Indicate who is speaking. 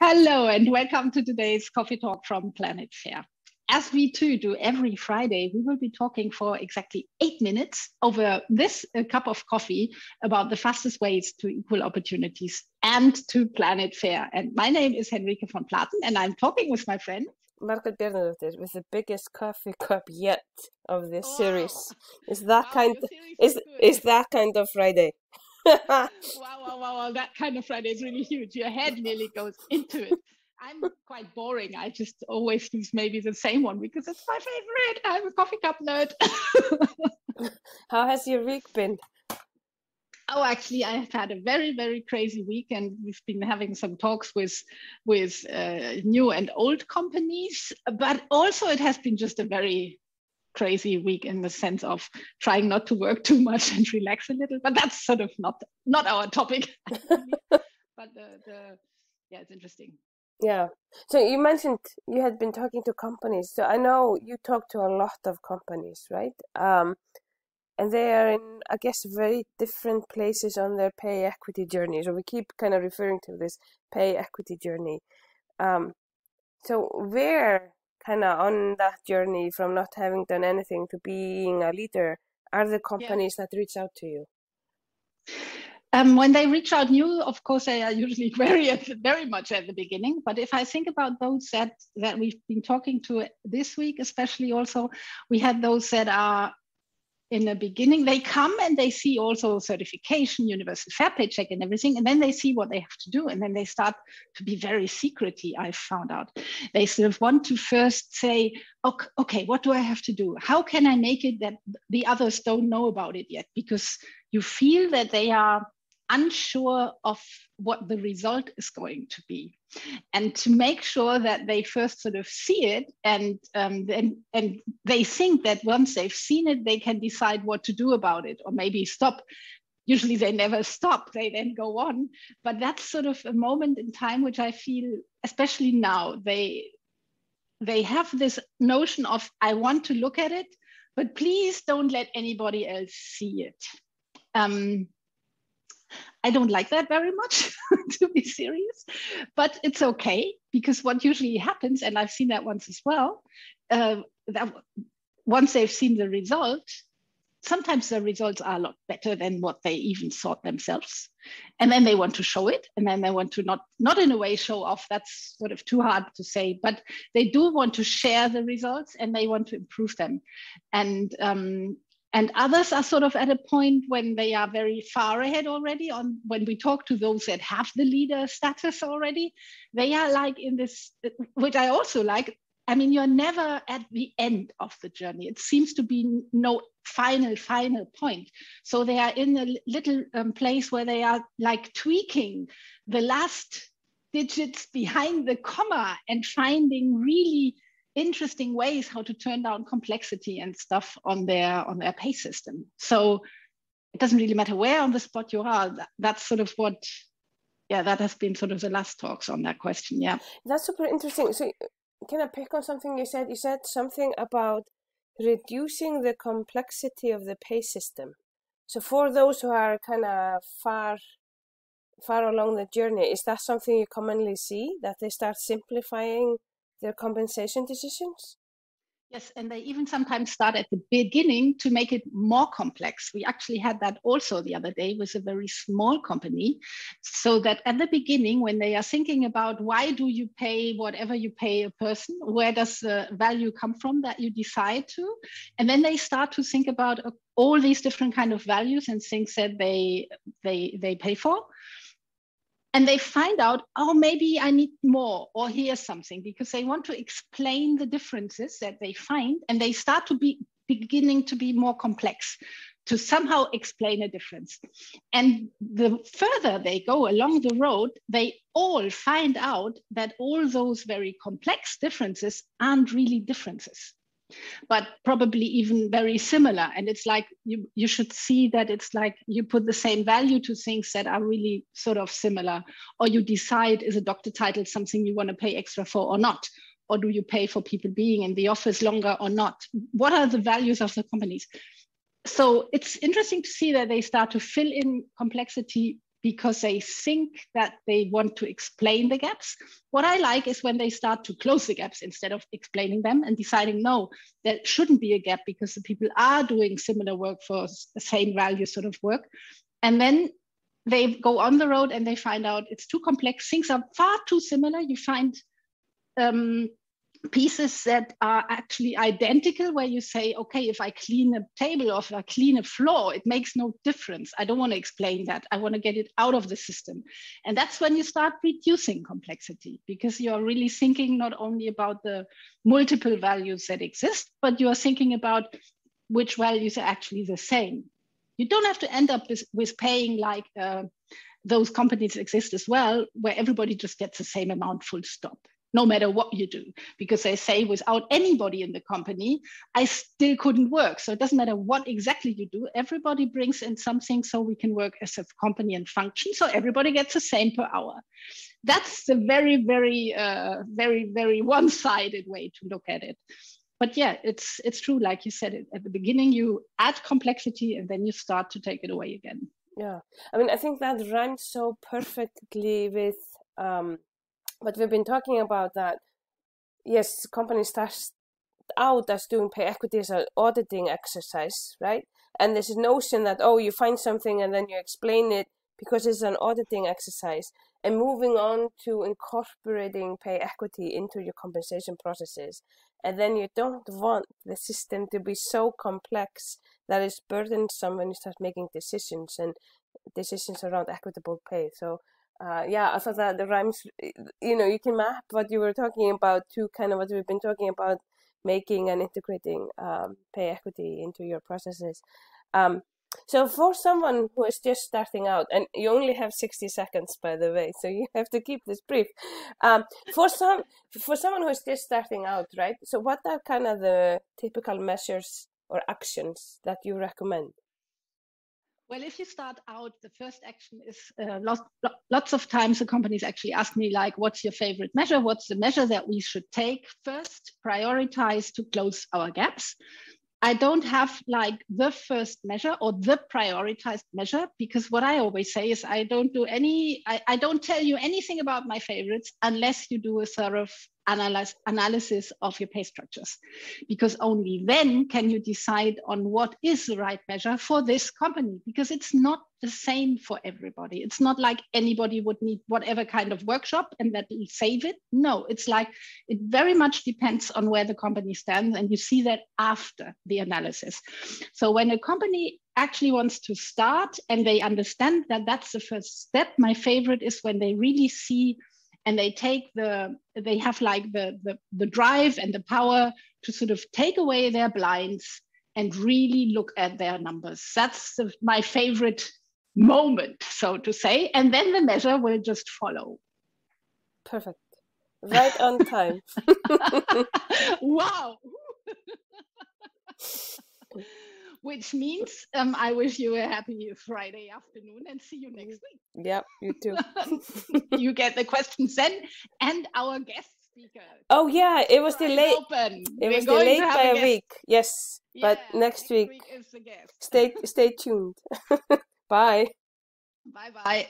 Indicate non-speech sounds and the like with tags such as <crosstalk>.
Speaker 1: Hello, and welcome to today's coffee talk from Planet Fair. As we too do every Friday, we will be talking for exactly eight minutes over this cup of coffee about the fastest ways to equal opportunities and to Planet Fair. And my name is Henrike von Platen, and I'm talking with my friend
Speaker 2: Margret Bjarnadottir with the biggest coffee cup yet of this wow. series. Is that wow, kind is is that kind of Friday? <laughs>
Speaker 1: wow, wow, wow, That kind of Friday is really huge. Your head nearly goes into it. I'm quite boring. I just always use maybe the same one because it's my favorite. I'm a coffee cup nerd. <laughs>
Speaker 2: How has your week been?
Speaker 1: Oh, actually, I have had a very, very crazy week, and we've been having some talks with with uh, new and old companies. But also, it has been just a very crazy week in the sense of trying not to work <laughs> too much and relax a little. But that's sort of not not our topic. <laughs> but the, the yeah, it's interesting.
Speaker 2: Yeah. So you mentioned you had been talking to companies. So I know you talk to a lot of companies, right? Um, and they are in, I guess, very different places on their pay equity journey. So we keep kind of referring to this pay equity journey. Um, so where kind of on that journey from not having done anything to being a leader are the companies yeah. that reach out to you?
Speaker 1: Um, when they reach out new, of course, they are usually <laughs> very, very much at the beginning. But if I think about those that that we've been talking to this week, especially also, we had those that are in the beginning they come and they see also certification universal fair pay check and everything and then they see what they have to do and then they start to be very secrety i found out. They sort of want to first say okay, okay what do i have to do? How can i make it that the others don't know about it yet? Because you feel that they are unsure of what the result is going to be. And to make sure that they first sort of see it and um, and, and they think that once they've seen it they can decide what to do about it or maybe stop. Usually they never stop they then go on. But that's sort of a moment in time which i feel especially now they they have this notion of i want to look at it but please don't let anybody else see it. Um, I don't like that very much, <laughs> to be serious, but it's okay because what usually happens, and I've seen that once as well, uh, that once they've seen the result, sometimes the results are a lot better than what they even thought themselves. And then they want to show it and then they want to not not in a way show off that's sort of too hard to say but they do want to share the results and they want to improve them. And um, and others are sort of at a point when they are very far ahead already on when we talk to those that have the leader status already they are like in this which i also like. I mean you're never at the end of the journey. It seems to be no final final point. So they are in a little um, place where they are like tweaking the last digits behind the comma and finding really interesting ways how to turn down complexity and stuff on their on their pay system. So it doesn't really matter where on the spot you are. That's sort of what, yeah, that has been sort of the last talks on that question. Yeah,
Speaker 2: that's super interesting. So can I pick on something you said? You said something about reducing the complexity of the pay system. So for those who are kind of far far along the journey, is that something you commonly see that they start simplifying their compensation decisions?
Speaker 1: Yes, and they even sometimes start at the beginning to make it more complex. We actually had that also the other day with a very small company. So that at the beginning, when they are thinking about why do you pay whatever you pay a person, where does the value come from that you decide to? And then they start to think about uh, all these different kind of values and things that they they they pay for and they find out oh maybe i need more or here's something because they want to explain the differences that they find and they start to be beginning to be more complex to somehow explain a difference. And the further they go along the road they all find out that all those very complex differences aren't really differences but probably even very similar. And it's like you, you should see that it's like you put the same value to things that are really sort of similar, or you decide is a doctor title something you want to pay extra for or not? Or do you pay for people being in the office longer or not? What are the values of the companies? So it's interesting to see that they start to fill in complexity because they think that they want to explain the gaps. What I like is when they start to close the gaps instead of explaining them and deciding, no, there shouldn't be a gap because the people are doing similar work for the same value sort of work. And then they go on the road and they find out it's too complex. Things are far too similar. You find um, pieces that are actually identical where you say okay if i clean a table or if i clean a floor it makes no difference. I don't want to explain that. I want to get it out of the system. And that's when you start reducing complexity because you are really thinking not only about the multiple values that exist but you are thinking about which values are actually the same. You don't have to end up with, with paying like uh, those companies exist as well where everybody just gets the same amount full stop no matter what you do, because they say without anybody in the company, I still couldn't work. So it doesn't matter what exactly you do, everybody brings in something so we can work as a company and function. So everybody gets the same per hour. That's the very, very, uh, very, very <laughs> one sided way to look at it. But yeah, it's it's true. Like you said, at the beginning, you add complexity and then you start to take it away again.
Speaker 2: Yeah, I mean, I think that rhymes so perfectly with um, but we've been talking about that. Yes, companies start out as doing pay equity as an auditing exercise, right? And there's a notion that oh, you find something and then you explain it because it's an auditing exercise. And moving on to incorporating pay equity into your compensation processes. And then you don't want the system to be so complex that it's burdensome when you start making decisions and decisions around equitable pay. So uh, yeah, I thought that the rhymes, you know, you can map what you were talking about to kind of what we've been talking about, making and integrating um, pay equity into your processes. Um, so for someone who is just starting out, and you only have sixty seconds, by the way, so you have to keep this brief. Um, for some, for someone who is just starting out, right? So what are kind of the typical measures or actions that you recommend?
Speaker 1: Well, if you start out, the first action is uh, lots, lots of times the companies actually ask me like, what's your favorite measure? What's the measure that we should take first, prioritize to close our gaps? I don't have like the first measure or the prioritized measure because what I always say is I don't do any, I, I don't tell you anything about my favorites unless you do a sort of analyze, analysis of your pay structures, because only then can you decide on what is the right measure for this company, because it's not the same for everybody. It's not like anybody would need whatever kind of workshop and that will save it. No, it's like it very much depends on where the company stands, and you see that after the analysis. So when a company actually wants to start and they understand that that's the first step, my favorite is when they really see and they take the they have like the, the the drive and the power to sort of take away their blinds and really look at their numbers. That's the, my favorite moment so to say and then the measure will just follow.
Speaker 2: Perfect. Right on time. <laughs>
Speaker 1: Wow <laughs> which means um, I wish you a happy Friday afternoon and see you next week.
Speaker 2: Yep, you too. <laughs>
Speaker 1: you get the questions then and our guest speaker.
Speaker 2: Oh yeah, it was delayed. Open. It We're was delayed by a, a week. Yes, yeah, but next, next week, week stay stay tuned. <laughs> bye.
Speaker 1: Bye bye.